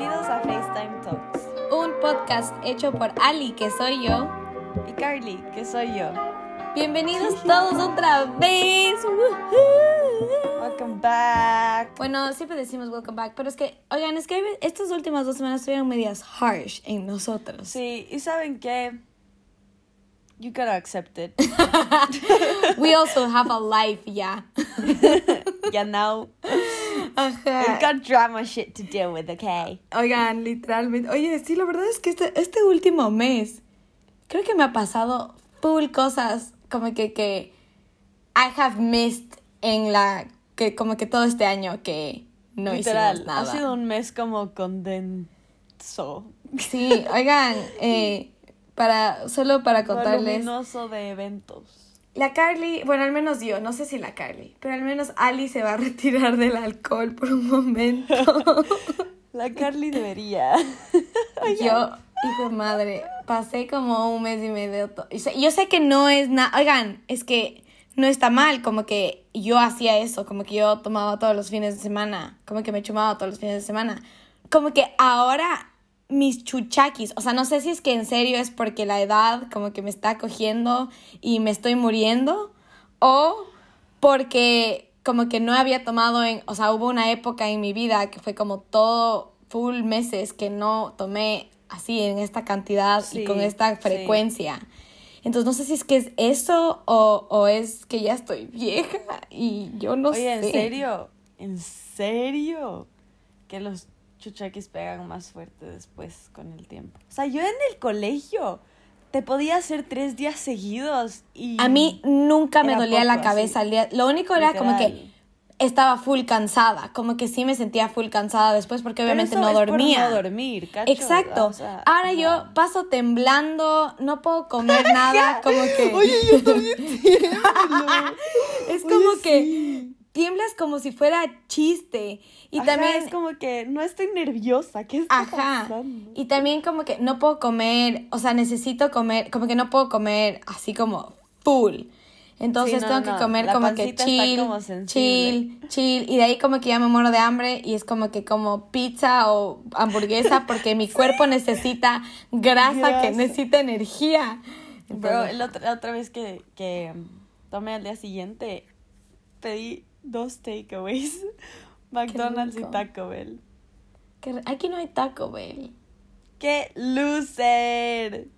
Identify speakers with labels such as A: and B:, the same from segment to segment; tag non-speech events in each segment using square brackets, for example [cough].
A: Bienvenidos a FaceTime Talks.
B: Un podcast hecho por Ali, que soy yo.
A: Y Carly, que soy yo.
B: Bienvenidos todos otra vez.
A: Welcome back.
B: Bueno, siempre decimos welcome back, pero es que, oigan, es que estas últimas dos semanas estuvieron medias harsh en nosotros.
A: Sí, y saben que you gotta accept it. [laughs]
B: We also have a life, ya. [laughs]
A: yeah, now.
B: Ajá.
A: We've got drama shit to deal with, okay?
B: Oigan, literalmente. Oye, sí, la verdad es que este, este último mes, creo que me ha pasado full cosas como que, que I have missed en la. que como que todo este año que no
A: Literal,
B: hicimos nada.
A: ha sido un mes como condenso.
B: Sí, oigan, eh, para, solo para contarles.
A: Voluminoso de eventos.
B: La Carly, bueno, al menos yo, no sé si la Carly, pero al menos Ali se va a [laughs] retirar del alcohol por un momento. [laughs]
A: La Carly debería. [laughs]
B: yo, hijo de madre, pasé como un mes y medio. Yo sé que no es nada, oigan, es que no está mal, como que yo hacía eso, como que yo tomaba todos los fines de semana, como que me chumaba todos los fines de semana. Como que ahora mis chuchaquis, o sea, no sé si es que en serio es porque la edad como que me está cogiendo y me estoy muriendo, o porque como que no había tomado en, o sea, hubo una época en mi vida que fue como todo full meses que no tomé así en esta cantidad
A: Sí,
B: y con esta
A: sí.
B: frecuencia. Entonces no sé si es que es eso o, o es que ya estoy vieja y yo no
A: Oye,
B: sé.
A: ¿en serio? ¿En serio? Que los chuchaquis pegan más fuerte después con el tiempo. O sea, yo en el colegio te podía hacer tres días seguidos y...
B: A mí nunca me dolía la cabeza.
A: así.
B: Lo único era como que estaba full cansada, como que sí me sentía full cansada después porque
A: Pero
B: obviamente
A: eso
B: no
A: es por
B: dormía.
A: no dormir, ¿cacho?
B: Exacto.
A: O sea,
B: Ahora yo paso temblando, no puedo comer [laughs] nada, como que...
A: Oye, yo también [laughs]
B: es
A: Oye,
B: como que
A: sí.
B: Tiemblas como si fuera chiste. Y
A: Ajá,
B: también...
A: es como que no estoy nerviosa. ¿Qué está
B: Ajá.
A: pasando?
B: Y también como que no puedo comer, o sea, necesito comer, como que no puedo comer así como full. Entonces
A: Sí, no,
B: tengo
A: no,
B: que comer
A: la
B: como que chill,
A: como
B: chill, chill. Y de ahí como que ya me muero de hambre y es como que como pizza o hamburguesa [laughs] porque mi cuerpo necesita grasa, que necesita energía.
A: Bro,
B: Entonces,
A: el otro- la otra vez que, que tomé al día siguiente, pedí dos takeaways. [laughs] McDonald's y. Taco Bell.
B: que re- aquí no hay Taco Bell.
A: ¡Qué loser!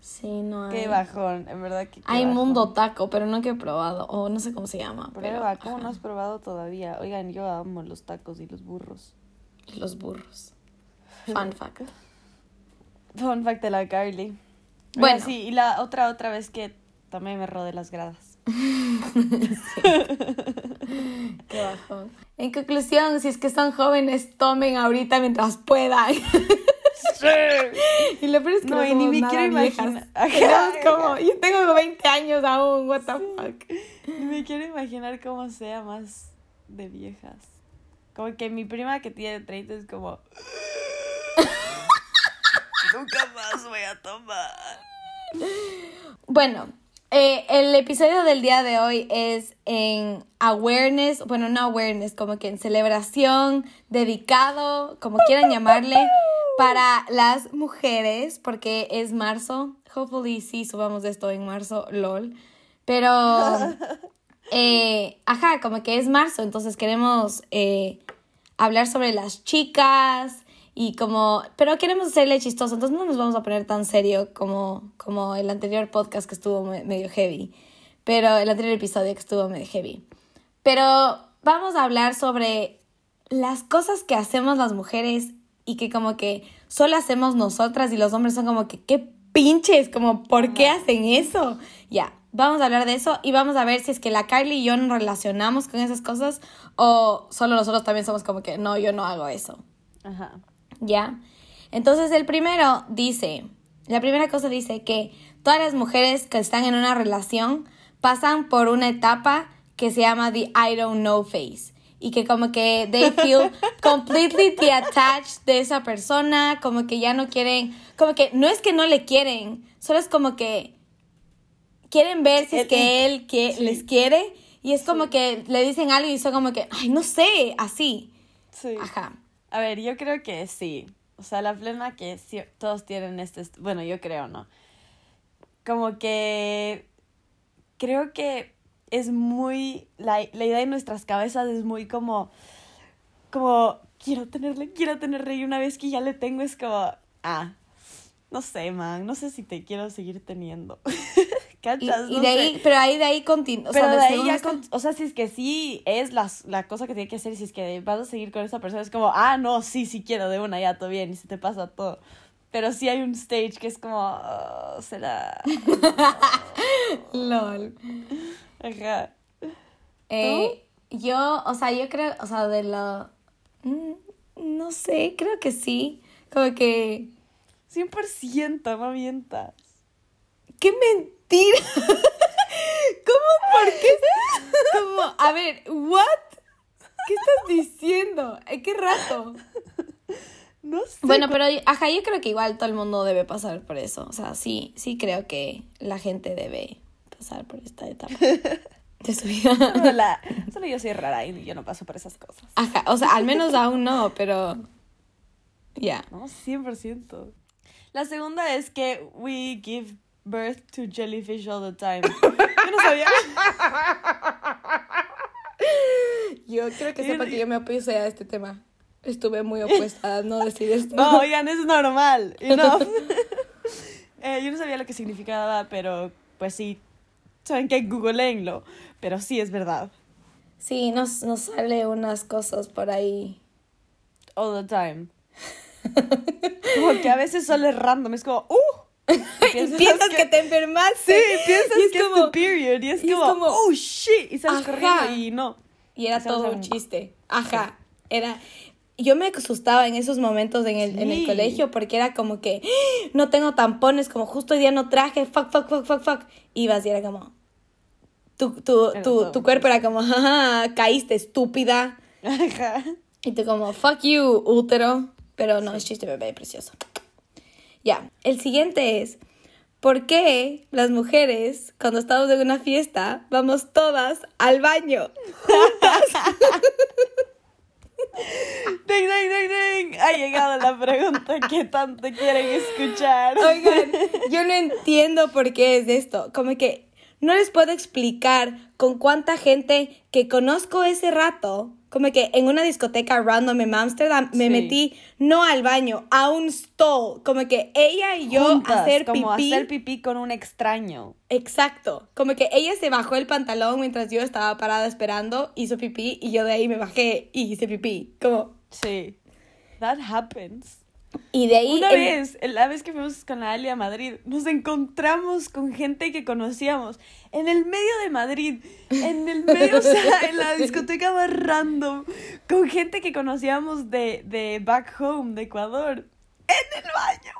B: Sí, no hay.
A: ¡Qué bajón! En verdad que qué
B: Hay
A: bajón.
B: Mundo Taco, pero no que he probado, o no sé cómo se llama. Pero,
A: Prueba, ¿cómo no
B: ajá.
A: has probado todavía? Oigan, yo amo los tacos y los burros.
B: Y los burros. [laughs] Fun fact.
A: Fun fact de la Carly.
B: Bueno.
A: Sí, y la otra, otra vez que tomé me rodé las gradas. [laughs]
B: Qué bajón. En conclusión, si es que son jóvenes, tomen ahorita mientras puedan. y lo peor es que no,
A: No, y ni me
B: nada
A: quiero imaginar. [laughs]
B: Como, yo tengo como 20 años aún, what the fuck.
A: Me quiero imaginar cómo sea más de viejas. Como que mi prima que tiene 30 es como... [laughs] Nunca más voy a tomar.
B: Bueno, eh, el episodio del día de hoy es en awareness, bueno, no awareness, como que en celebración, dedicado, como quieran llamarle, para las mujeres, porque es marzo. Hopefully sí subamos esto en marzo, lol. Pero, [laughs] eh, ajá, como que es marzo, entonces queremos eh, hablar sobre las chicas y como, pero queremos hacerle chistoso, entonces no nos vamos a poner tan serio como, como el anterior podcast que estuvo me- medio heavy, pero el anterior episodio que estuvo medio heavy. Pero vamos a hablar sobre las cosas que hacemos las mujeres y que como que solo hacemos nosotras y los hombres son como que, qué pinches, como, ¿por qué hacen eso? Ya, vamos a hablar de eso y vamos a ver si es que la Carly y yo nos relacionamos con esas cosas o solo nosotros también somos como que, no, yo no hago eso.
A: Ajá.
B: ¿Ya? Entonces el primero dice, la primera cosa dice que todas las mujeres que están en una relación pasan por una etapa que se llama the I don't know phase. Y que como que they feel [laughs] completely detached de esa persona, como que ya no quieren, como que no es que no le quieren, solo es como que quieren ver si es que él que
A: sí.
B: les quiere y es como que le dicen algo y son como que, ay, no sé, así.
A: Sí.
B: Ajá.
A: A ver, yo creo que sí. O sea, la plena que todos tienen este, est- bueno, yo creo, ¿no? Como que creo que es muy, la, la idea en nuestras cabezas es muy como, como, quiero tenerle, quiero tenerle, y una vez que ya le tengo es como, ah, no sé, man, no sé si te quiero seguir teniendo. [laughs]
B: Y,
A: ¿Cachas?
B: y
A: No
B: de
A: sé.
B: ahí, pero ahí de ahí continúa.
A: Pero de ahí ya, con- o sea, si es que sí es las, la cosa que tiene que hacer, si es que vas a seguir con esa persona, es como, ah, no, sí, sí quiero de una, ya, todo bien, y se te pasa todo. Pero sí hay un stage que es como, oh, será. [laughs]
B: LOL.
A: Ajá.
B: Eh, yo, o sea, yo creo, o sea, de lo... mm, No sé, creo que sí. Como que...
A: 100%, no mientas.
B: ¡Qué mentira! [laughs] ¿Cómo? ¿Por qué? Como, a ver, ¿what? ¿Qué estás diciendo? ¿En qué rato?
A: No sé.
B: Bueno, pero, ajá, yo creo que igual todo el mundo debe pasar por eso. O sea, sí, sí creo que la gente debe pasar por esta etapa [laughs] de su vida.
A: Solo, la- solo yo soy rara y yo no paso por esas cosas.
B: Ajá, o sea, al menos aún no, pero... Ya.
A: No, 100%. La segunda es que we give birth to jellyfish all the time. Yo no sabía.
B: Yo creo que sepa que yo me opuse a este tema. Estuve muy [laughs] opuesta a no decir esto.
A: No, oigan, es normal. Enough. [laughs] Eh, yo no sabía lo que significaba, pero pues sí. Saben que googleenlo. Pero sí es verdad.
B: Sí, nos, nos sale unas cosas por ahí.
A: All the time. [laughs] Como que a veces solo es random. Es como, ¡uh!
B: Y piensas que, te enfermaste.
A: Sí, piensas
B: Y es
A: que es
B: como-
A: tu period. Y es,
B: y es
A: como,
B: como-
A: ¡oh, shit! Y sales
B: Ajá.
A: corriendo y no.
B: Y era todo
A: un-
B: chiste. Ajá. Era. Yo me asustaba en esos momentos en el, en el
A: Sí.
B: colegio porque era como que "¡Ah! no tengo tampones, como justo hoy día no traje, fuck, fuck, fuck, fuck, fuck. Ibas y era como. Tu, tu, tu, tu
A: un
B: cuerpo era como, jaja, caíste estúpida.
A: Ajá.
B: Y tú como, fuck you, útero. Pero no, es chiste bebé, precioso. Ya, el siguiente es, ¿por qué las mujeres, cuando estamos en una fiesta, vamos todas al baño? [laughs]
A: ¡Ding, ding, ding, ding! Ha llegado la pregunta que tanto quieren escuchar.
B: Oigan, [laughs] yo no entiendo por qué es esto. Como que no les puedo explicar con cuánta gente que conozco ese rato, como que en una discoteca random en Amsterdam, me
A: Sí.
B: metí no al baño, a un stall. Como que ella y yo
A: Juntas,
B: hacer
A: como
B: pipí.
A: hacer pipí con un extraño.
B: Exacto. Como que ella se bajó el pantalón mientras yo estaba parada esperando, hizo pipí y yo de ahí me bajé y hice pipí. Como.
A: Sí. That happens.
B: Y de ahí.
A: Una
B: en-
A: vez, la vez que fuimos con la Ali a Madrid, nos encontramos con gente que conocíamos en el medio de Madrid, en el medio, o sea, [laughs] en la discoteca más random, con gente que conocíamos de, de back home, de Ecuador, en el baño.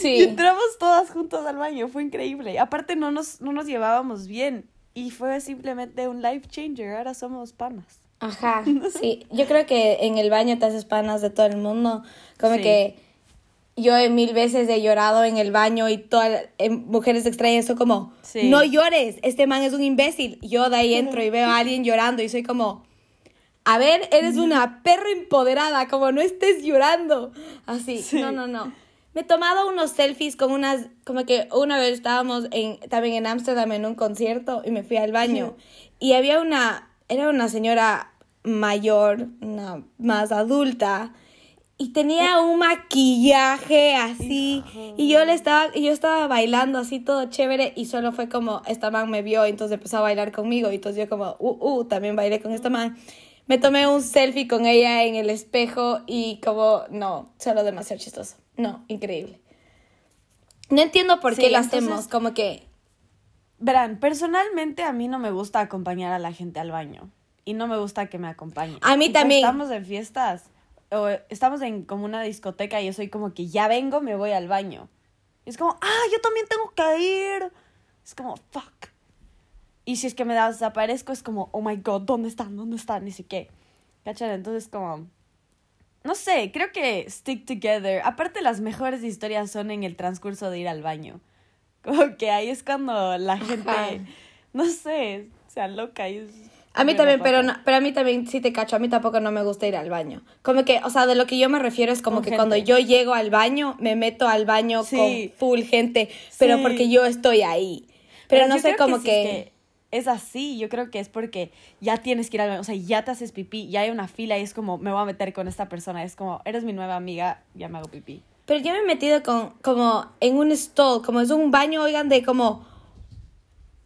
B: Sí.
A: Y entramos todas juntas al baño, fue increíble. Aparte no nos, no nos llevábamos bien y fue simplemente un life changer, ahora somos panas.
B: Ajá, [laughs] sí. Yo creo que en el baño te haces panas de todo el mundo. Como
A: Sí.
B: que yo mil veces he llorado en el baño y todas en mujeres extrañas son como,
A: Sí.
B: no llores, este man es un imbécil. Yo de ahí entro y veo a alguien llorando y soy como, a ver, eres una perra empoderada, como no estés llorando. Así,
A: Sí.
B: no, no, no. Me he tomado unos selfies con unas, como que una vez estábamos en, también en Ámsterdam en un concierto y me fui al baño y había una, era una señora mayor, una más adulta y tenía un maquillaje así y yo le estaba, y yo estaba bailando así todo chévere y solo fue como, esta man me vio y entonces empezó a bailar conmigo y entonces yo como, uh, uh, también bailé con esta man. Me tomé un selfie con ella en el espejo y como, no, solo demasiado chistoso. No, increíble. No entiendo por
A: Sí,
B: qué lo
A: entonces-
B: hacemos, como que...
A: Verán, personalmente a mí no me gusta acompañar a la gente al baño. Y no me gusta que me acompañen.
B: A mí
A: Tipo,
B: también.
A: Estamos en fiestas. O estamos en como una discoteca y yo soy como que ya vengo, me voy al baño. Y es como, ah, yo también tengo que ir. Es como, fuck. Y si es que me desaparezco, es como, oh my god, ¿dónde están? ¿Dónde están? Ni sé qué. ¿Cachan? Entonces, como. No sé, creo que stick together. Aparte, las mejores historias son en el transcurso de ir al baño. Como que ahí es cuando la gente, no sé, se aloca y es-
B: A mí también,
A: no
B: pero, no, pero a mí también, sí te cacho, a mí tampoco no me gusta ir al baño. Como que, o sea, de lo que yo me refiero es como
A: Con
B: que
A: gente.
B: cuando yo llego al baño, me meto al baño
A: Sí.
B: con full gente, pero
A: Sí.
B: porque yo estoy ahí. Pero, no
A: yo
B: sé como que...
A: es que es así, yo creo que es porque ya tienes que ir al baño, o sea, ya te haces pipí, ya hay una fila y es como, me voy a meter con esta persona, es como, eres mi nueva amiga, ya me hago pipí.
B: Pero yo me he metido con, como en un stall, como es un baño, oigan, de como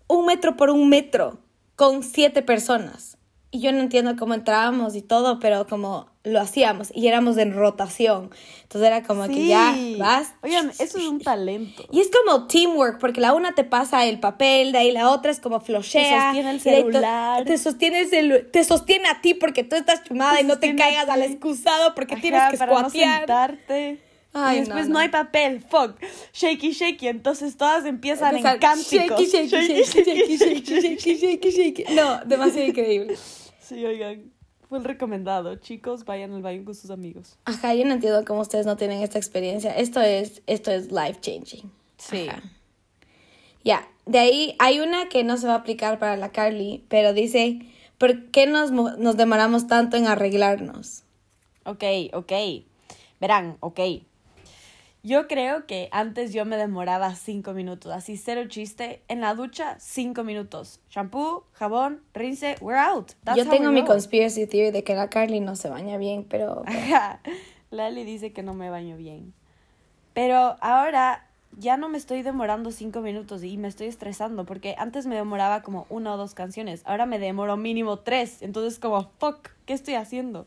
B: un metro por un metro, con siete personas. Y yo no entiendo cómo entrábamos y todo, pero como lo hacíamos y éramos en rotación. Entonces era como que ya vas.
A: Oigan, eso es un talento.
B: Y es como teamwork, porque la una te pasa el papel, de ahí la otra es como floshea.
A: sostiene el celular.
B: Te sostiene, el celu- te sostiene a ti porque tú estás chumada
A: Te
B: y no te caigas al excusado porque
A: Ajá,
B: tienes que
A: para no sentarte.
B: Ay,
A: y después
B: no.
A: no, hay papel, fuck. Shaky, shaky. Entonces todas empiezan en
B: Empezar,
A: cánticos.
B: Shaky, shaky, shaky, shaky, shaky, shaky, shaky, shaky. No, demasiado increíble.
A: Sí, oigan. Fue el recomendado. Chicos, vayan al baño con sus amigos.
B: Ajá, yo no entiendo cómo ustedes no tienen esta experiencia. Esto es, esto es life changing.
A: Sí.
B: Ajá. Ya, de ahí hay una que no se va a aplicar para la Carly, pero dice, ¿por qué nos, nos demoramos tanto en arreglarnos?
A: Ok, ok. Verán, ok. Yo creo que antes yo me demoraba cinco minutos, así cero chiste. En la ducha, cinco minutos. Shampoo, jabón, rinse, we're out. That's
B: yo tengo mi conspiracy theory de que la Carly no se baña bien, pero... [laughs]
A: Ajá. Lali dice que no me baño bien. Pero ahora ya no me estoy demorando cinco minutos y me estoy estresando porque antes me demoraba como una o dos canciones. Ahora me demoro mínimo tres. Entonces como, fuck, ¿qué estoy haciendo?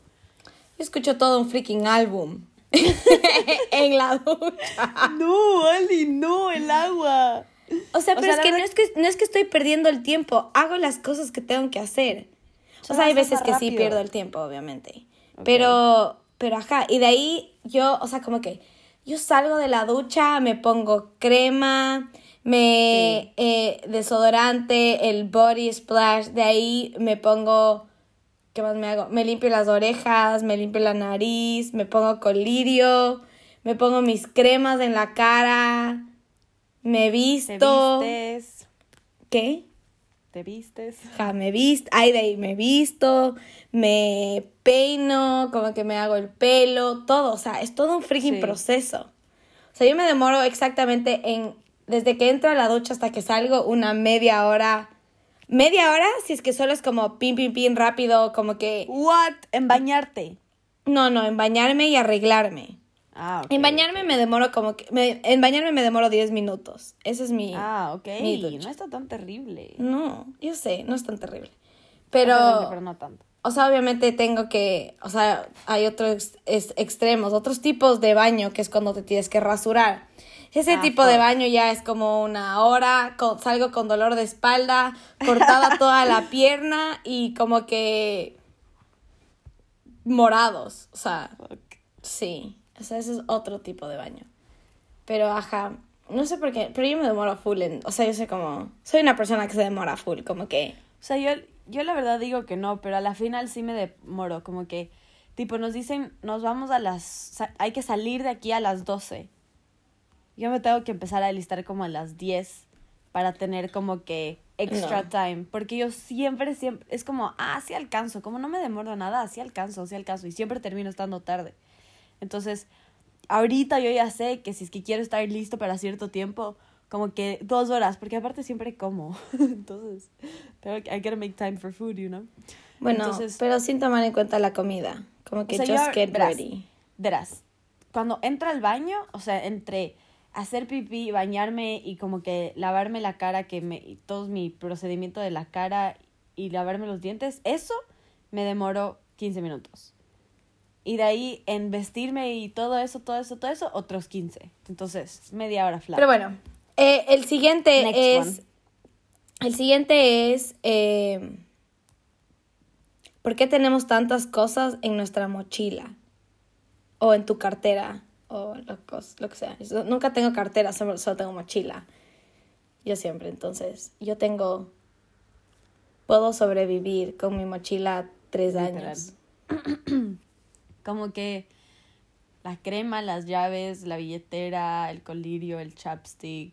B: Yo escucho todo un freaking álbum [laughs] en la ducha.
A: No, Ali, no, el agua.
B: O sea,
A: O
B: pero
A: sea,
B: es que no, es que no es que estoy perdiendo el tiempo, hago las cosas que tengo que hacer. O sea, hay veces que sí pierdo el tiempo, obviamente. Pero, pero ajá, y de ahí yo, o sea, como que yo salgo de la ducha, me pongo crema, me eh, desodorante, el body splash, de ahí me pongo, ¿qué más me hago? Me limpio las orejas, me limpio la nariz, me pongo colirio, me pongo mis cremas en la cara, me
A: Te
B: visto.
A: vistes,
B: ¿Qué?
A: te vistes.
B: Ja, me visto, ay, de ahí me visto, me peino, como que me hago el pelo, todo, o sea, es todo un freaking
A: Sí.
B: proceso. O sea, yo me demoro exactamente en, desde que entro a la ducha hasta que salgo, una media hora. Media hora, si es que solo es como pin, pin, pin, rápido, como que...
A: What? En bañarte.
B: No, no, en bañarme y arreglarme.
A: Ah, ok.
B: En bañarme me demoro como que... me- en bañarme me demoro 10 minutos. Ese es mi...
A: Ah, ok.
B: mi.
A: No está tan terrible.
B: No, yo sé, no es tan terrible. Pero...
A: terrible, pero no tanto.
B: O sea, obviamente tengo que, o sea, hay otros ex- extremos, otros tipos de baño que es cuando te tienes que rasurar. Ese
A: Ah,
B: tipo de baño ya es como una hora, con- salgo con dolor de espalda, cortada [laughs] toda la pierna y como que morados, o sea,
A: Fuck.
B: sí, o sea, ese es otro tipo de baño. Pero, ajá, no sé por qué, pero yo me demoro full en, o sea, yo sé como, soy una persona que se demora full, como que...
A: O sea, yo, yo la verdad digo que no, pero a la final sí me demoro. Como que, tipo, nos dicen, nos vamos a las. Hay que salir de aquí a las 12. Yo me tengo que empezar a listar como a las 10 para tener como que extra
B: No.
A: time. Porque yo siempre, siempre. Es como, ah, sí alcanzo. Como no me demoro nada, sí alcanzo, sí alcanzo. Y siempre termino estando tarde. Entonces, ahorita yo ya sé que si es que quiero estar listo para cierto tiempo, como que dos horas, porque aparte siempre como. [laughs] Entonces, tengo que, I gotta make time for food, you know.
B: Bueno,
A: Entonces-
B: pero sin tomar en cuenta la comida. Como que
A: O sea, yo
B: just
A: ahora-
B: get
A: verás,
B: ready.
A: Verás, cuando entro al baño, o sea, entre hacer pipí, bañarme y como que lavarme la cara, que me, todo mi procedimiento de la cara y lavarme los dientes, eso me demoró 15 minutos. Y de ahí en vestirme y todo eso, todo eso, todo eso, otros 15. Entonces, media hora flat.
B: Pero bueno, eh, el siguiente
A: Next
B: es.
A: one.
B: El siguiente es. eh, ¿Por qué tenemos tantas cosas en nuestra mochila? O en tu cartera. O lo, lo que sea. Yo nunca tengo cartera, solo, solo tengo mochila. Yo siempre. Entonces, yo tengo. Puedo sobrevivir con mi mochila tres años. [clears throat]
A: Como que la crema, las llaves, la billetera, el colirio, el chapstick.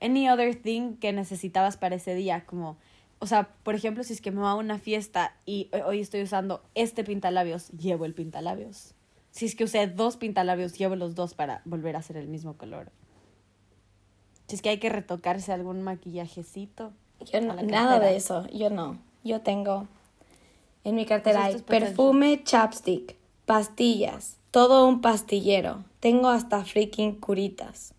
A: Any other thing que necesitabas para ese día, como o sea, por ejemplo, si es que me voy a una fiesta y hoy estoy usando este pintalabios, llevo el pintalabios. Si es que usé dos pintalabios, llevo los dos para volver a hacer el mismo color. Si es que hay que retocarse algún maquillajecito.
B: Yo no, nada de eso, yo no. Yo tengo en mi cartera hay perfume, chapstick, pastillas, todo un pastillero. Tengo hasta freaking curitas.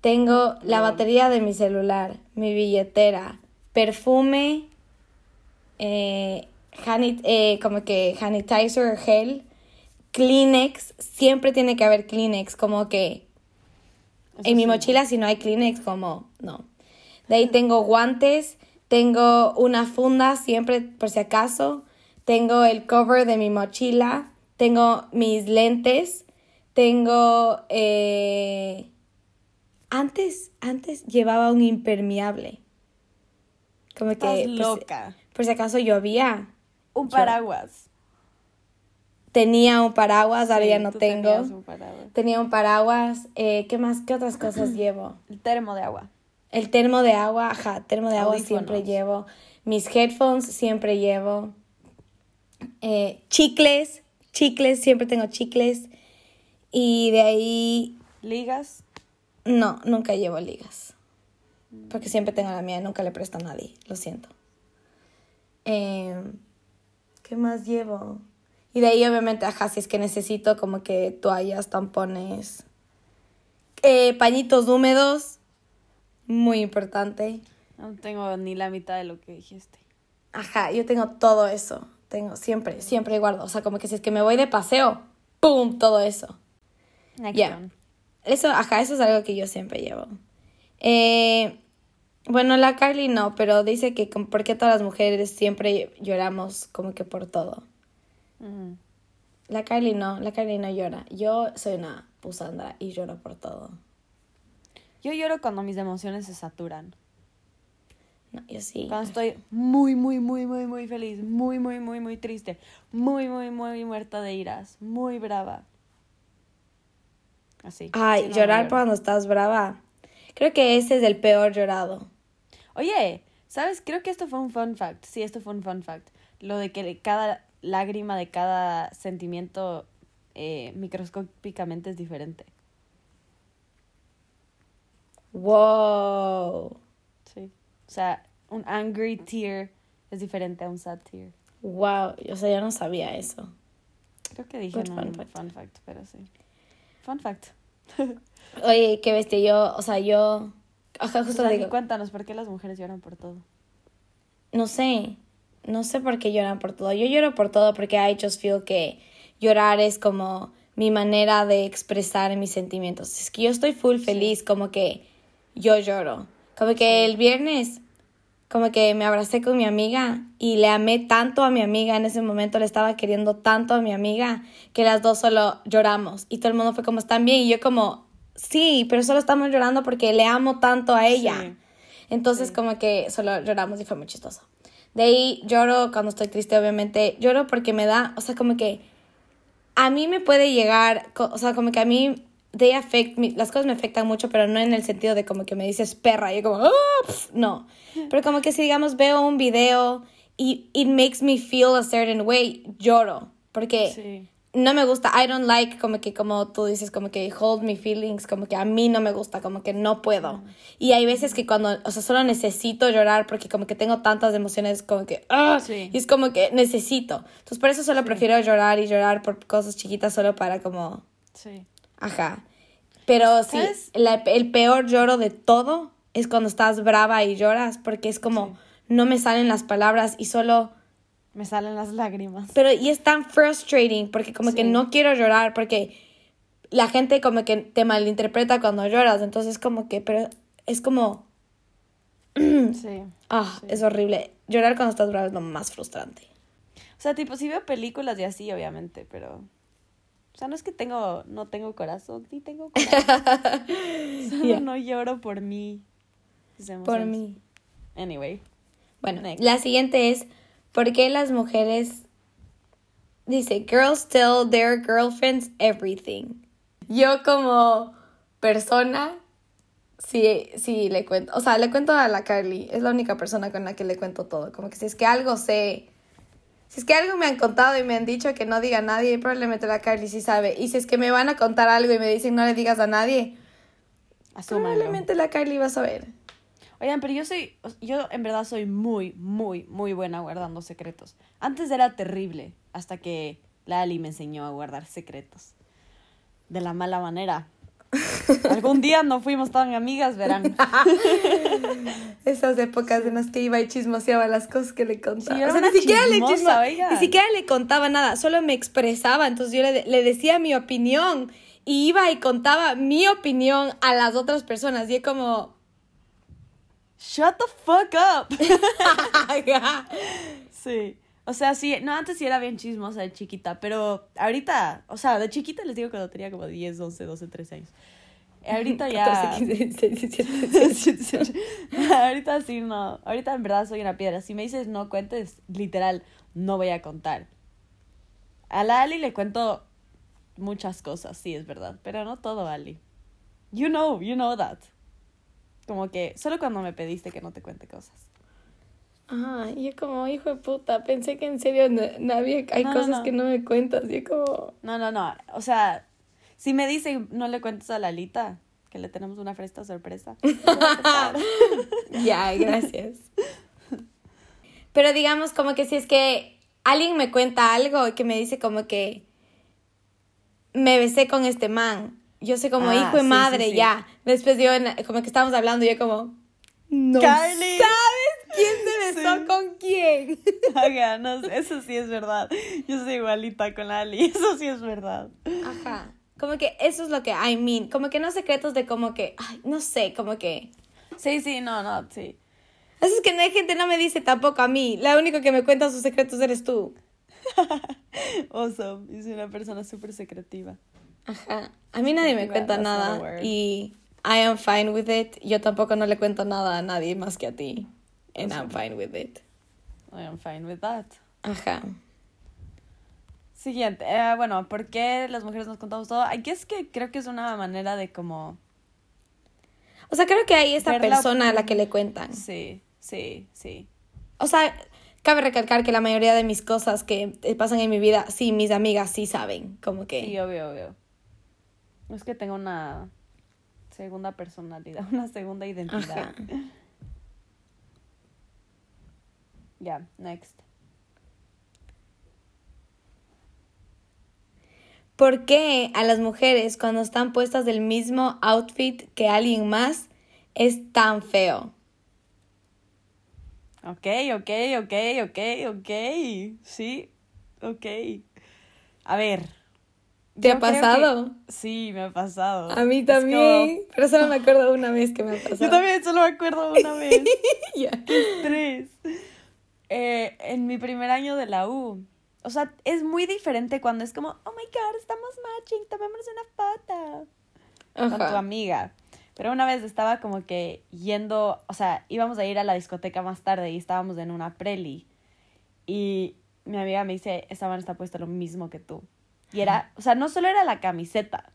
B: Tengo la batería de mi celular, mi billetera, perfume, eh, eh, como que sanitizer gel, Kleenex, siempre tiene que haber Kleenex, como que en mi mochila si no hay Kleenex, como no. De ahí tengo guantes, tengo una funda siempre por si acaso, tengo el cover de mi mochila, tengo mis lentes, tengo... Eh, antes, antes llevaba un impermeable. Como que...
A: loca.
B: Por si, acaso llovía.
A: Un paraguas.
B: Tenía un paraguas, ahora ya no tengo. Tenía un paraguas. Eh, ¿Qué más? ¿Qué otras cosas [clears throat] llevo?
A: El termo de agua.
B: El termo de agua, ajá, termo de agua siempre llevo. Mis headphones siempre llevo. Eh, chicles, chicles, siempre tengo chicles. Y de ahí...
A: ¿Ligas?
B: No, nunca llevo ligas. Porque siempre tengo la mía, nunca le presto a nadie, lo siento. Em, ¿Qué más llevo? Y de ahí obviamente, ajá, si es que necesito como que toallas, tampones, eh, pañitos húmedos, muy importante.
A: No tengo ni la mitad de lo que dijiste.
B: Ajá, yo tengo todo eso. Tengo siempre, siempre guardo. O sea, como que si es que me voy de paseo, ¡pum! Todo eso. Ya. Eso, ajá, eso es algo que yo siempre llevo. Eh, bueno, la Carly no, pero dice que porque todas las mujeres siempre lloramos como que por todo. La Carly no, la no llora. Yo soy una pusandra y lloro por todo.
A: Yo lloro cuando mis emociones se saturan.
B: No, yo sí.
A: Cuando estoy muy, muy, muy, muy, muy feliz, muy, muy, muy, muy triste, muy, muy, muy muerta de iras, muy brava. Así.
B: Ay, llorar cuando estás brava. Creo que ese es el peor llorado.
A: Oye, ¿sabes? Creo que esto fue un fun fact. Sí, esto fue un fun fact. Lo de que cada lágrima de cada sentimiento eh, microscópicamente es diferente.
B: Wow.
A: Sí. O sea, un angry tear es diferente a un sad tear.
B: Wow. O sea, yo no sabía eso.
A: Creo que dije no, fun, fact. fun fact, pero sí. Fun fact. [laughs]
B: Oye, qué bestia. Yo, o sea, yo. Ajá, justo
A: digo. Cuéntanos, ¿por qué las mujeres lloran por todo?
B: No sé. No sé por qué lloran por todo. Yo lloro por todo porque I just feel que llorar es como mi manera de expresar mis sentimientos. Es que yo estoy full feliz, como que yo lloro. Como que el viernes, como que me abracé con mi amiga y le amé tanto a mi amiga en ese momento, le estaba queriendo tanto a mi amiga, que las dos solo lloramos. Y todo el mundo fue como, ¿están bien? Y yo como, sí, pero solo estamos llorando porque le amo tanto a ella. Entonces como que solo lloramos y fue muy chistoso. De ahí lloro cuando estoy triste, obviamente. Lloro porque me da, o sea, como que a mí me puede llegar, o sea, como que a mí they affect me, las cosas me afectan mucho, pero no en el sentido de como que me dices perra, y yo como, ah, no. Pero como que si, digamos, veo un video y it makes me feel a certain way, lloro. Porque no me gusta, I don't like, como que, como tú dices, como que hold me feelings, como que a mí no me gusta, como que no puedo. Y hay veces que cuando, o sea, solo necesito llorar porque como que tengo tantas emociones, como que, ah, y es como que necesito. Entonces, por eso solo prefiero llorar y llorar por cosas chiquitas, solo para como. Sí Ajá. Pero sí, el peor lloro de todo es cuando estás brava y lloras, porque es como, no me salen las palabras y solo...
A: Me salen las lágrimas.
B: Pero y es tan frustrating, porque como que no quiero llorar, porque la gente como que te malinterpreta cuando lloras, entonces como que, pero es como... [clears throat] sí. Ah, es horrible. Llorar cuando estás brava es lo más frustrante.
A: O sea, tipo, sí veo películas y así, obviamente, pero... O sea, no es que tengo, no tengo corazón, ni tengo corazón. [laughs] Solo no lloro por mí.
B: Por mí.
A: Anyway.
B: Bueno, la siguiente es, ¿por qué las mujeres... Dice, girls tell their girlfriends everything. Yo como persona, Sí, sí, le cuento. O sea, le cuento a la Carly. Es la única persona con la que le cuento todo. Como que si es que algo sé. Si es que algo me han contado y me han dicho que no diga a nadie, probablemente la Carly sí sabe. Y si es que me van a contar algo y me dicen no le digas a nadie, probablemente la Carly va a saber.
A: Oigan, pero yo soy, yo en verdad soy muy, muy, muy buena guardando secretos. Antes era terrible, hasta que la Ali me enseñó a guardar secretos. De la mala manera. [laughs] Algún día no fuimos tan amigas, verán. [laughs]
B: Esas épocas en las que iba y chismoseaba las cosas que le contaba.
A: Sí,
B: o sea, siquiera le ni siquiera le contaba nada, solo me expresaba. Entonces yo le, le decía mi opinión y iba y contaba mi opinión a las otras personas. Y es como.
A: Shut the fuck up. [laughs] Sí. O sea, sí, no, antes sí era bien chismosa de chiquita, pero ahorita, o sea, de chiquita les digo cuando tenía como 10, 11, 12, 13 años. Ahorita ya...
B: 14, 15, 16, 17.
A: ahorita sí, no. Ahorita en verdad soy una piedra. Si me dices no cuentes, literal, no voy a contar. A la Ali le cuento muchas cosas, sí, es verdad, pero no todo, Ali. You know, you know that. Como que solo cuando me pediste que no te cuente cosas.
B: Y yo como, hijo de puta, pensé que en serio no, no había, hay
A: No,
B: cosas
A: no.
B: que no me cuentas. Y yo como,
A: No, no, no. O sea, si me dicen no le cuentes a Lalita que le tenemos una fresta sorpresa. [laughs] [laughs]
B: ya, gracias. Pero digamos como que si es que alguien me cuenta algo y que me dice como que me besé con este man, yo sé como
A: Ah,
B: hijo de
A: sí,
B: madre,
A: sí, sí.
B: ya. Después yo, como que estábamos hablando, y yo como, no
A: Carly.
B: sabes quién se [laughs] besó con quién. [laughs]
A: Haga, no, eso sí es verdad. Yo soy igualita con Ali, [laughs] eso sí es verdad.
B: Ajá. Como que eso es lo que I mean. Como que no secretos de como que, ay, no sé, como que...
A: Sí, sí, no, no, sí.
B: Eso es que no hay gente no me dice tampoco a mí. La única que me cuenta sus secretos eres tú.
A: Awesome. Y soy una persona súper secretiva.
B: Ajá. A mí nadie me cuenta nada y I am fine with it. Yo tampoco no le cuento nada a nadie más que a ti. And I'm fine with it.
A: I am fine with that.
B: Ajá.
A: Siguiente. eh, bueno, ¿por qué las mujeres nos contamos todo? Aquí es que creo que es una manera de como...
B: O sea, creo que hay esta
A: la
B: persona a la que le cuentan.
A: Sí, sí, sí.
B: O sea, cabe recalcar que la mayoría de mis cosas que pasan en mi vida, sí, mis amigas sí saben. Como que...
A: Sí, obvio, obvio. No es que tenga una segunda personalidad, [laughs] una segunda identidad. Ya, next.
B: ¿Por qué a las mujeres cuando están puestas del mismo outfit que alguien más es tan feo?
A: Ok, ok, ok, ok, ok. Sí, ok. A ver.
B: ¿Te ha
A: creo que-
B: pasado?
A: Sí, me ha pasado.
B: A mí también, pero solo me acuerdo una vez que me ha [laughs]
A: como-
B: pasado.
A: Yo también solo me acuerdo una vez. [laughs]
B: Ya.
A: Tres. Eh, en mi primer año de la U. O sea, es muy diferente cuando es como, oh my god, estamos matching, tomémonos una foto. con tu
B: Ajá.
A: amiga. Pero una vez estaba como que yendo, o sea, íbamos a ir a la discoteca más tarde y estábamos en una preli. Y mi amiga me dice, esta man está puesta lo mismo que tú. Y era, o sea, no solo era la camiseta,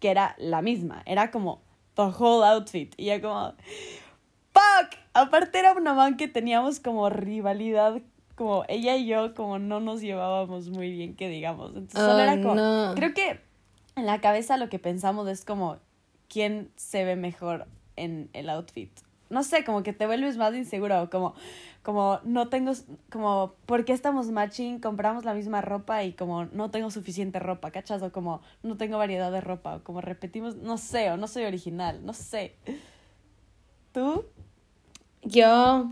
A: que era la misma, era como the whole outfit. Y ya como, fuck. Aparte era una man que teníamos como rivalidad, como ella y yo como no nos llevábamos muy bien, que digamos. Entonces solo
B: Oh,
A: era como,
B: no.
A: creo que en la cabeza lo que pensamos es como quién se ve mejor en el outfit. No sé, como que te vuelves más inseguro, como, como no tengo, como, ¿por qué estamos matching? Compramos la misma ropa y como no tengo suficiente ropa, ¿cachas? O como no tengo variedad de ropa, o como repetimos, no sé, o no soy original, no sé. ¿Tú?
B: Yo,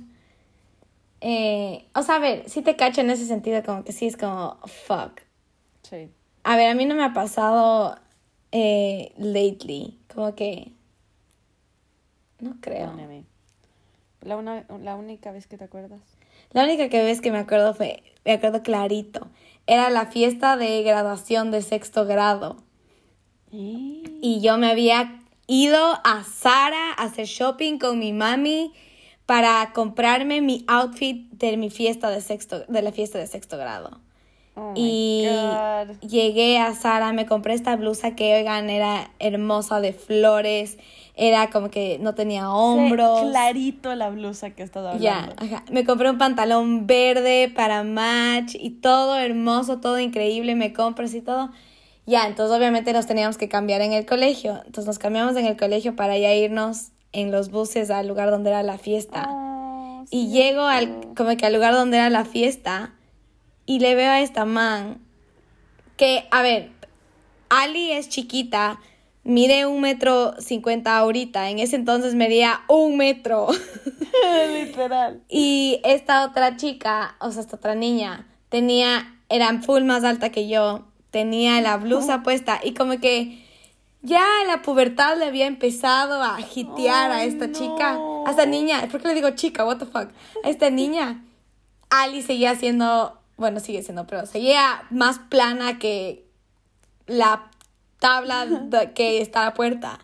B: eh, o sea, a ver, sí te cacho en ese sentido, como que sí es como, fuck.
A: Sí.
B: A ver, a mí no me ha pasado eh, lately, como que, no creo.
A: No, a mí. La, una, la única vez que te acuerdas.
B: La única que vez que me acuerdo fue, me acuerdo clarito, era la fiesta de graduación de sexto grado. Y yo me había ido a Sara a hacer shopping con mi mami para comprarme mi outfit de mi fiesta de sexto, de la fiesta de sexto grado.
A: Oh
B: y llegué a Sara, me compré esta blusa que, oigan, era hermosa de flores. Era como que no tenía hombros.
A: Sí, clarito la blusa que estás hablando.
B: Ya, ajá. Me compré un pantalón verde para match y todo hermoso, todo increíble, me compras y todo. Ya, entonces obviamente nos teníamos que cambiar en el colegio. Entonces nos cambiamos en el colegio para ya irnos en los buses al lugar donde era la fiesta.
A: Oh,
B: Y llego al, como que al lugar donde era la fiesta y le veo a esta man que, a ver, Ali es chiquita, mide un metro cincuenta ahorita, en ese entonces medía un metro. [laughs]
A: Literal.
B: Y esta otra chica, o sea, esta otra niña, tenía, era full más alta que yo, tenía la blusa puesta y como que ya la pubertad le había empezado a hitear a esta
A: no.
B: chica, a esta niña, ¿por qué le digo chica? What the fuck? A esta niña. Ali seguía siendo, bueno, sigue siendo, pero seguía más plana que la tabla de- que está a la puerta.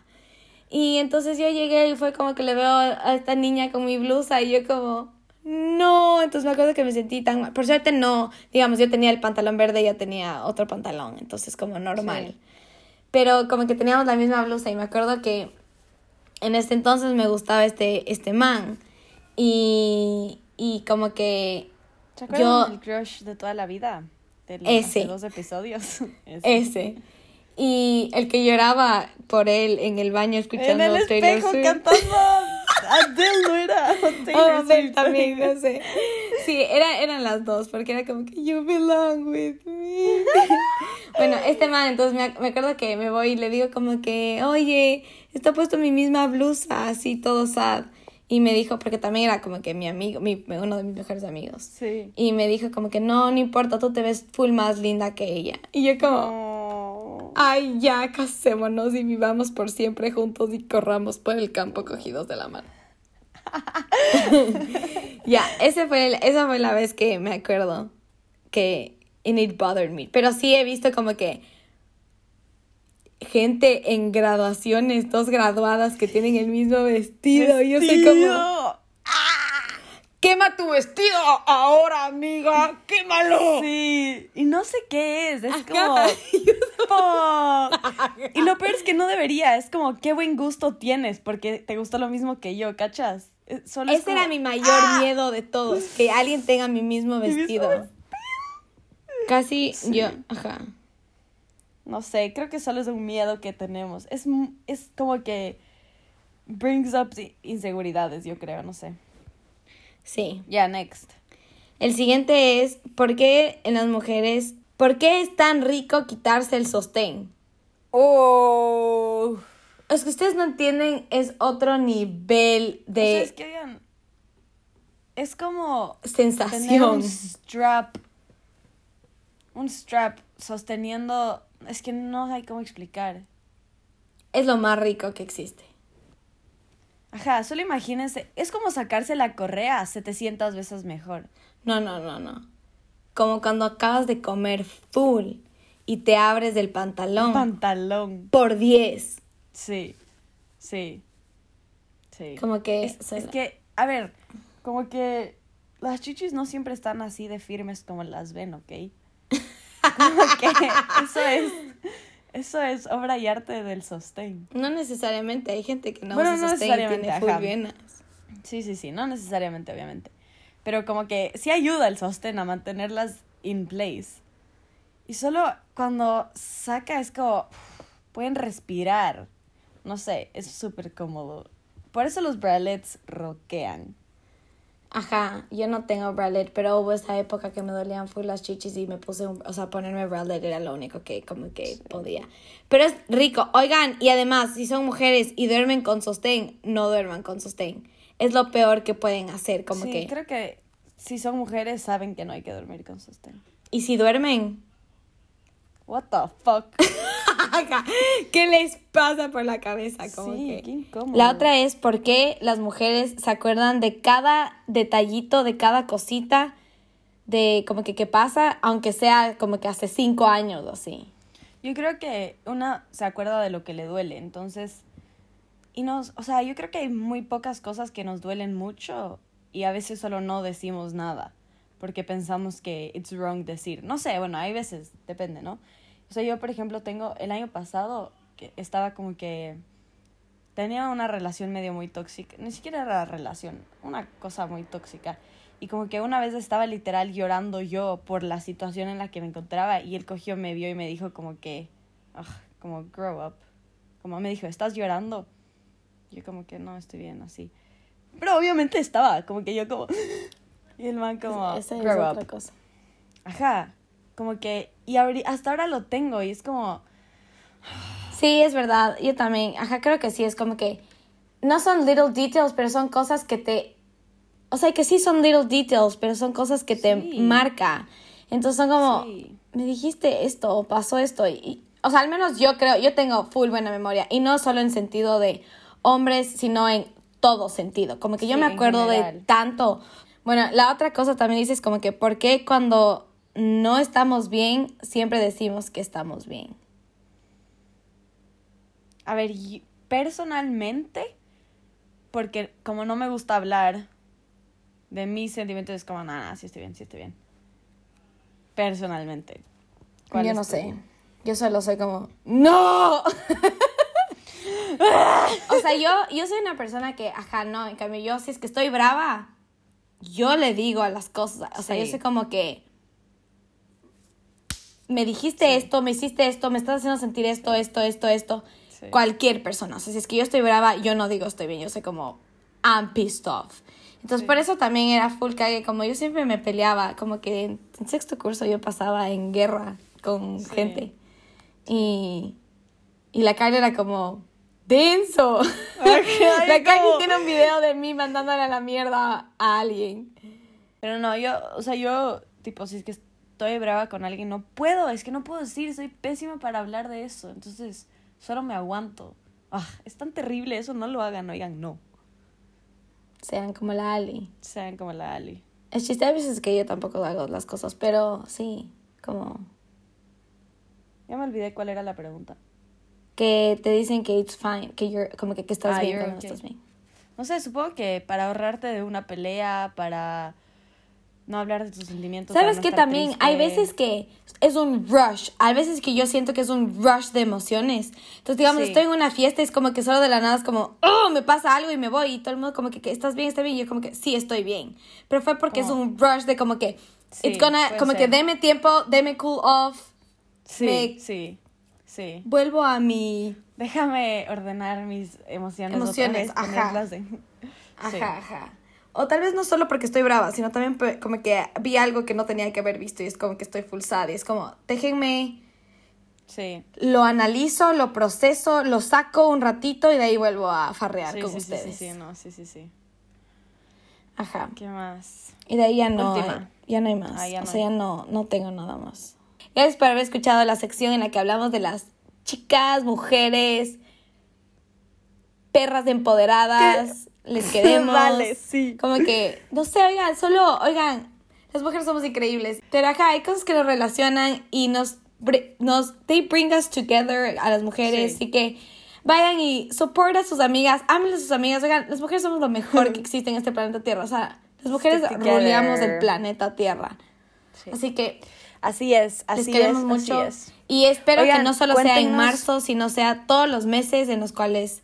B: Y entonces yo llegué y fue como que le veo a esta niña con mi blusa y yo como, no, entonces me acuerdo que me sentí tan mal. Por suerte no, digamos, yo tenía el pantalón verde y ella tenía otro pantalón, entonces como normal.
A: Sí.
B: Pero como que teníamos la misma blusa y me acuerdo que en este entonces me gustaba este, este man y, y como que
A: ¿Se acuerdan
B: Yo-
A: del crush de toda la vida? De los
B: Ese.
A: dos episodios. [laughs] Ese.
B: ese. Y el que lloraba por él en el baño escuchando
A: En el
B: Taylor
A: espejo
B: Swift.
A: cantando. [laughs] Adele no era. o Taylor
B: Oh,
A: Swift.
B: también, no sé. [laughs] Sí, era, eran las dos, porque era como que you belong with me. [laughs] bueno, este man, entonces me, me acuerdo que me voy y le digo como que, oye, está puesto mi misma blusa, así todo sad. Y me dijo, porque también era como que mi amigo, mi, uno de mis mejores amigos.
A: Sí.
B: Y me dijo como que no, no importa, tú te ves full más linda que ella. Y yo como,
A: Oh.
B: Ay, ya, casémonos y vivamos por siempre juntos y corramos por el campo cogidos de la mano. [laughs] ya, ese fue el- esa fue la vez que me acuerdo que and it bothered me. Pero sí he visto como que gente en graduaciones, dos graduadas que tienen el mismo vestido. Y yo soy como,
A: Vestido.
B: Quema tu vestido ahora, amiga, quémalo.
A: Sí. Y no sé qué es. Es como. Fuck. [laughs] Y lo peor es que no debería. Es como, qué buen gusto tienes porque te gustó lo mismo que yo, ¿cachas? Eh, Solo es
B: Ese era mi mayor
A: ¡ah!
B: miedo de todos, que alguien tenga mi mismo
A: mismo
B: vestido. Casi
A: Sí.
B: yo, ajá.
A: No sé, creo que solo es un miedo que tenemos. Es, es como que brings up inseguridades, yo creo, no sé.
B: Sí.
A: Ya, next.
B: El siguiente es, ¿por qué en las mujeres, por qué es tan rico quitarse el sostén?
A: Oh.
B: Es que ustedes no entienden, es otro nivel
A: O sea,
B: de
A: es que, oigan, es como tener
B: sensación.
A: un strap, un strap sosteniendo, es que no hay cómo explicar.
B: Es lo más rico que existe.
A: Ajá, solo imagínense, es como sacarse la correa 700 veces mejor.
B: No, no, no, no. Como cuando acabas de comer full y te abres del pantalón
A: Pantalón.
B: por 10.
A: Sí, sí, sí.
B: Como que
A: Es, es que, a ver, como que las chichis no siempre están así de firmes como las ven, ¿ok? [laughs] Como que eso es, eso es obra y arte del sostén.
B: No necesariamente, hay gente que no
A: Bueno,
B: usa
A: no
B: sostén y
A: necesariamente,
B: tiene full
A: ajá.
B: venas.
A: Sí, sí, sí, no necesariamente, obviamente. Pero como que sí ayuda el sostén a mantenerlas in place. Y solo cuando saca es como, pueden respirar. No sé, es súper cómodo. Por eso los bralets roquean.
B: Ajá, yo no tengo bralette, pero hubo esa época que me dolían full las chichis y me puse, un, o sea, ponerme bralette era lo único que como que podía. Pero es rico, oigan, y además, si son mujeres y duermen con sostén, no duerman con sostén. Es lo peor que pueden hacer, como
A: sí,
B: que...
A: creo que si son mujeres saben que no hay que dormir con sostén.
B: Y si duermen,
A: What the fuck? [laughs]
B: ¿qué les pasa por la cabeza? Como
A: sí,
B: que...
A: qué incómodo.
B: La otra es por qué las mujeres se acuerdan de cada detallito, de cada cosita, de como que qué pasa, aunque sea como que hace cinco años o así.
A: Yo creo que una se acuerda de lo que le duele, entonces, y nos, o sea, yo creo que hay muy pocas cosas que nos duelen mucho y a veces solo no decimos nada porque pensamos que it's wrong decir. No sé, bueno, hay veces, depende, ¿no? O sea, yo, por ejemplo, tengo el año pasado que estaba como que tenía una relación medio muy tóxica, ni siquiera era relación, una cosa muy tóxica. Y como que una vez estaba literal llorando yo por la situación en la que me encontraba y él cogió, me vio y me dijo como que, "Ugh", como grow up. Como me dijo, ¿estás llorando? Yo como que no, estoy bien, así. Pero obviamente estaba, como que yo como... [laughs] Y el man como,
B: Esa es
A: grow
B: otra
A: up.
B: cosa.
A: Ajá, como que... Y hasta ahora lo tengo y es como...
B: Sí, es verdad. Yo también. Ajá, creo que sí. Es como que no son little details, pero son cosas que te. O sea, que sí son little details, pero son cosas que te
A: Sí.
B: marca. Entonces son como,
A: Sí.
B: me dijiste esto, o pasó esto. Y, y- o sea, al menos yo creo, yo tengo full buena memoria. Y no solo en sentido de hombres, sino en todo sentido. Como que yo
A: Sí,
B: me
A: en
B: acuerdo de tanto. Bueno, la otra cosa también dices como que, ¿por qué cuando no estamos bien, siempre decimos que estamos bien?
A: A ver, personalmente, porque como no me gusta hablar de mis sentimientos, es como, nada, sí estoy bien, sí estoy bien. Personalmente. ¿Cuál
B: Yo no sé. Yo solo soy como, ¡No! [laughs] o sea, yo, yo soy una persona que, ajá, no, en cambio yo, si es que estoy brava, yo le digo a las cosas. O sea, yo sé como que me dijiste esto, me hiciste esto, me estás haciendo sentir esto, esto, esto, esto.
A: Sí.
B: Cualquier persona. O sea, si es que yo estoy brava, yo no digo estoy bien, yo sé como, I'm pissed off. Entonces,
A: Sí.
B: por eso también era full cague, como yo siempre me peleaba, como que en, en sexto curso yo pasaba en guerra con
A: Sí.
B: gente. Y, y la Kylie era como, denso.
A: Ajá, [laughs]
B: la
A: como-
B: tiene un video de mí mandándole a la mierda a alguien.
A: Pero no, yo, o sea, yo, tipo, si es que estoy brava con alguien, no puedo, es que no puedo decir, soy pésima para hablar de eso. Entonces, solo me aguanto. Ah, es tan terrible eso, no lo hagan, oigan, no.
B: Sean como la Ali.
A: Sean como la Ali.
B: El chiste a veces es que yo tampoco hago las cosas, pero sí, como
A: Ya me olvidé cuál era la pregunta.
B: que te dicen que it's fine, que you're, como que, que estás
A: Ah,
B: bien cuando no
A: okay.
B: estás bien.
A: No sé, supongo que para ahorrarte de una pelea, para no hablar de tus sentimientos.
B: ¿Sabes
A: no
B: que también hay
A: triste.
B: veces que es un rush? Hay veces que yo siento que es un rush de emociones. Entonces, digamos,
A: Sí.
B: estoy en una fiesta y es como que solo de la nada es como, oh, me pasa algo y me voy. Y todo el mundo como que, que, ¿estás bien? ¿Estás bien? Y yo como que, sí, estoy bien. Pero fue porque es un rush de como que,
A: Sí,
B: it's gonna, como que
A: ser.
B: deme tiempo, deme cool off.
A: Sí,
B: me-
A: sí, sí.
B: Vuelvo a mi...
A: Déjame ordenar mis emociones. otra
B: Emociones,
A: vez,
B: ajá.
A: en-
B: Ajá,
A: Sí.
B: ajá. O tal vez no solo porque estoy brava, sino también como que vi algo que no tenía que haber visto y es como que estoy full sad. Y es como, déjenme,
A: Sí.
B: lo analizo, lo proceso, lo saco un ratito y de ahí vuelvo a farrear
A: Sí,
B: con
A: sí, sí,
B: ustedes.
A: sí, sí, no, sí, sí, sí.
B: Ajá.
A: ¿Qué más?
B: Y de ahí ya no, hay, ya no hay más.
A: Ah, ya
B: o
A: no
B: sea,
A: hay.
B: ya no, no tengo nada más. Gracias por haber escuchado la sección en la que hablamos de las chicas, mujeres, perras empoderadas. Les [laughs] queremos.
A: Vale, sí.
B: Como que, no sé, oigan, solo, oigan, las mujeres somos increíbles. Pero acá hay cosas que nos relacionan y nos, nos, they bring us together a las mujeres.
A: Sí.
B: Así que vayan y support a sus amigas, amen a sus amigas. Oigan, las mujeres somos lo mejor que [laughs] existe en este planeta Tierra. O sea, las mujeres rodeamos el planeta Tierra.
A: Sí.
B: Así que
A: Así es,
B: les
A: así
B: queremos
A: es,
B: mucho.
A: así es.
B: Y espero que
A: Oigan,
B: no solo sea en marzo, sino sea todos los meses en los cuales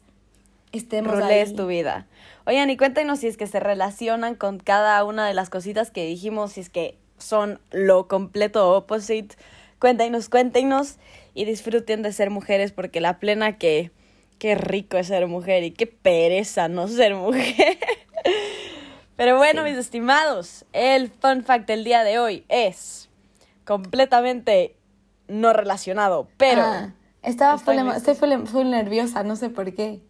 B: estemos
A: Rolees
B: ahí.
A: tu vida. Oigan, y cuéntenos si es que se relacionan con cada una de las cositas que dijimos, si es que son lo completo opposite. Cuéntenos, cuéntenos y disfruten de ser mujeres porque la plena que qué rico es ser mujer y qué pereza no ser mujer. [laughs] Pero bueno,
B: Sí.
A: mis estimados, el fun fact del día de hoy es completamente no relacionado, pero
B: Ah, estaba full, estoy full, full nerviosa, no sé por qué.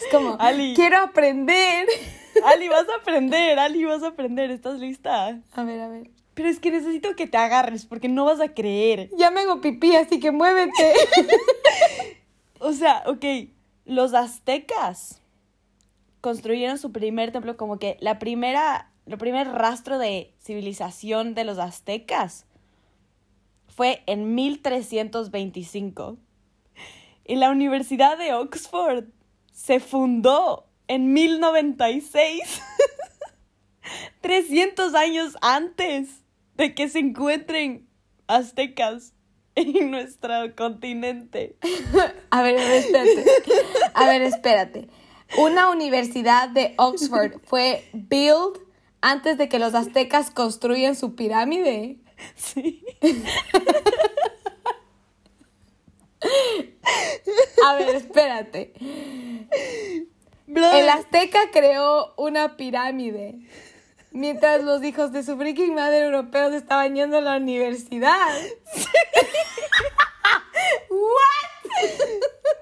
B: Es como,
A: Ali.
B: quiero aprender. [laughs]
A: Ali, vas a aprender, Ali, vas a aprender, ¿estás lista?
B: A ver, a ver.
A: Pero es que necesito que te agarres porque no vas a creer.
B: Ya me hago pipí, así que muévete. [laughs]
A: O sea, ok, los aztecas construyeron su primer templo como que la primera, el primer rastro de civilización de los aztecas fue en 1325. Y la Universidad de Oxford se fundó en 1096. 300 [laughs] años antes de que se encuentren aztecas en nuestro continente. [laughs]
B: A ver, espérate. A ver, espérate. Una universidad de Oxford fue built antes de que los aztecas construyan su pirámide.
A: Sí. [laughs] [laughs]
B: A ver, espérate. El azteca creó una pirámide. Mientras los hijos de su freaking madre europeos estaban yendo a la universidad. [laughs] ¿What?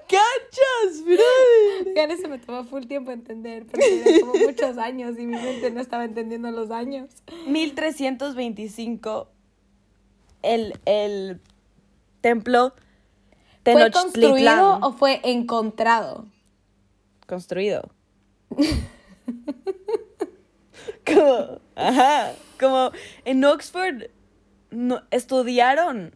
A: ¡Cachas, brother!
B: Ya eso me tomó full tiempo entender, porque eran como muchos años y mi mente no estaba entendiendo los años.
A: 1325, el, el templo
B: ¿Fue construido o fue encontrado?
A: Construido. [laughs] como, ajá, como en Oxford no- estudiaron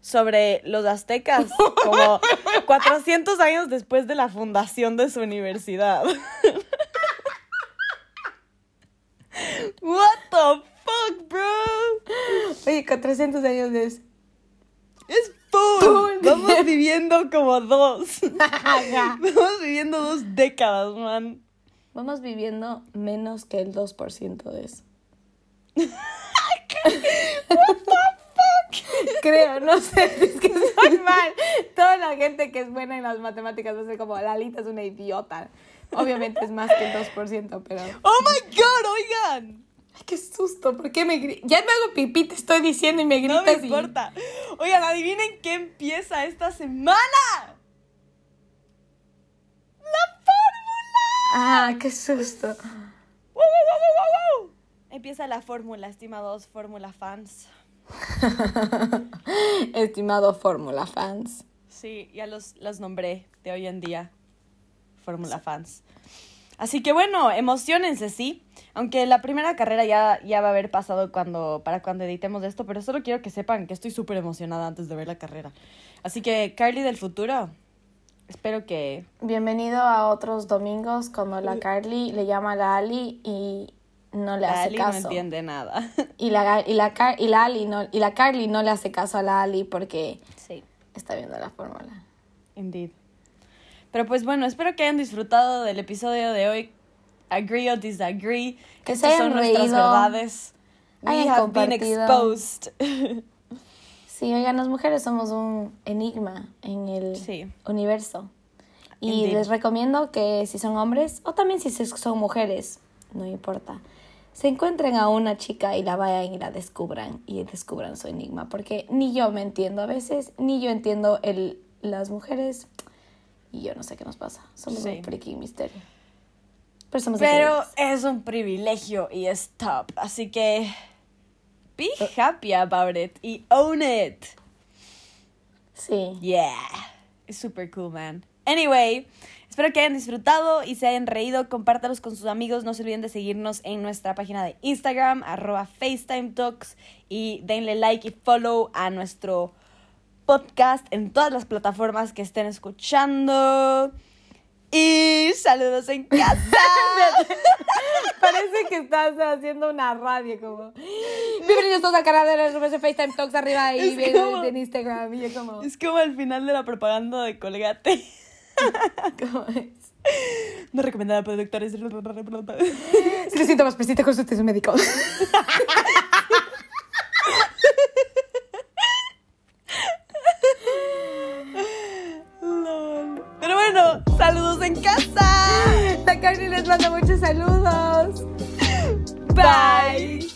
A: sobre los aztecas como [laughs] 400 años después de la fundación de su universidad. [laughs] What the fuck, bro?
B: Oye, 400 años eso.
A: Es Full. [laughs] Vamos viviendo como dos. [laughs] Vamos viviendo dos décadas, man.
B: Vamos viviendo menos que el 2% de eso. Creo, no sé, es que [laughs] soy mal. Toda la gente que es buena en las matemáticas va a ser como, Lalita es una idiota. Obviamente es más que el 2%, pero...
A: Oh my god, oigan.
B: Ay, qué susto, ¿por qué me gri- Ya me hago pipí, te estoy diciendo y me
A: No
B: gritas
A: me
B: y-
A: importa. Oigan, adivinen qué empieza esta semana. La fórmula.
B: Ah, qué susto.
A: ¡Wow, wow, wow, wow, wow! Empieza la fórmula, estimados fórmula fans. [laughs]
B: Estimado Fórmula fans.
A: Sí, ya los, los nombré de hoy en día. Fórmula fans. Así que bueno, emocionense, sí. Aunque la primera carrera ya, ya va a haber pasado cuando, para cuando editemos esto, pero solo quiero que sepan que estoy súper emocionada antes de ver la carrera. Así que, Carly del futuro, espero que...
B: Bienvenido a otros domingos cuando la Carly le llama a la Ali y no le
A: La
B: hace
A: Ali no
B: caso.
A: entiende nada. [laughs]
B: y la y la Car- y la Ali no y la Carly no le hace caso a la Ali porque
A: sí.
B: está viendo la fórmula.
A: Indeed. Pero pues bueno, espero que hayan disfrutado del episodio de hoy. Agree or disagree.
B: Que se
A: Estas
B: hayan
A: son nuestras verdades. We have been exposed.
B: Sí, oigan, las mujeres somos un enigma en el
A: Sí.
B: universo. Y
A: Indeed.
B: les recomiendo que si son hombres o también si son mujeres, no importa, se encuentren a una chica y la vayan y la descubran y descubran su enigma. Porque ni yo me entiendo a veces, ni yo entiendo el, las mujeres y yo no sé qué nos pasa. Somos
A: Sí.
B: un freaking misterio. Pero somos
A: Pero es un privilegio y es top. Así que be
B: Eh.
A: happy about it y own it.
B: Sí.
A: Yeah. Es super cool, man. Anyway, espero que hayan disfrutado y se hayan reído. Compártalos con sus amigos. No se olviden de seguirnos en nuestra página de Instagram, arroba FaceTime Talks. Y denle like y follow a nuestro podcast en todas las plataformas que estén escuchando. Y saludos en casa. [laughs]
B: Parece que estás haciendo una radio como... Bienvenidos todos al canal de los de FaceTime Talks arriba y
A: Es como-
B: en Instagram. Y yo como...
A: es como al final de la propaganda de Colgate. [laughs]
B: ¿Cómo es?
A: No recomendada a productores.
B: Si le siento más presente, consulte a su médico. [laughs]
A: en casa.
B: La Carly les manda muchos saludos. Bye.
A: Bye.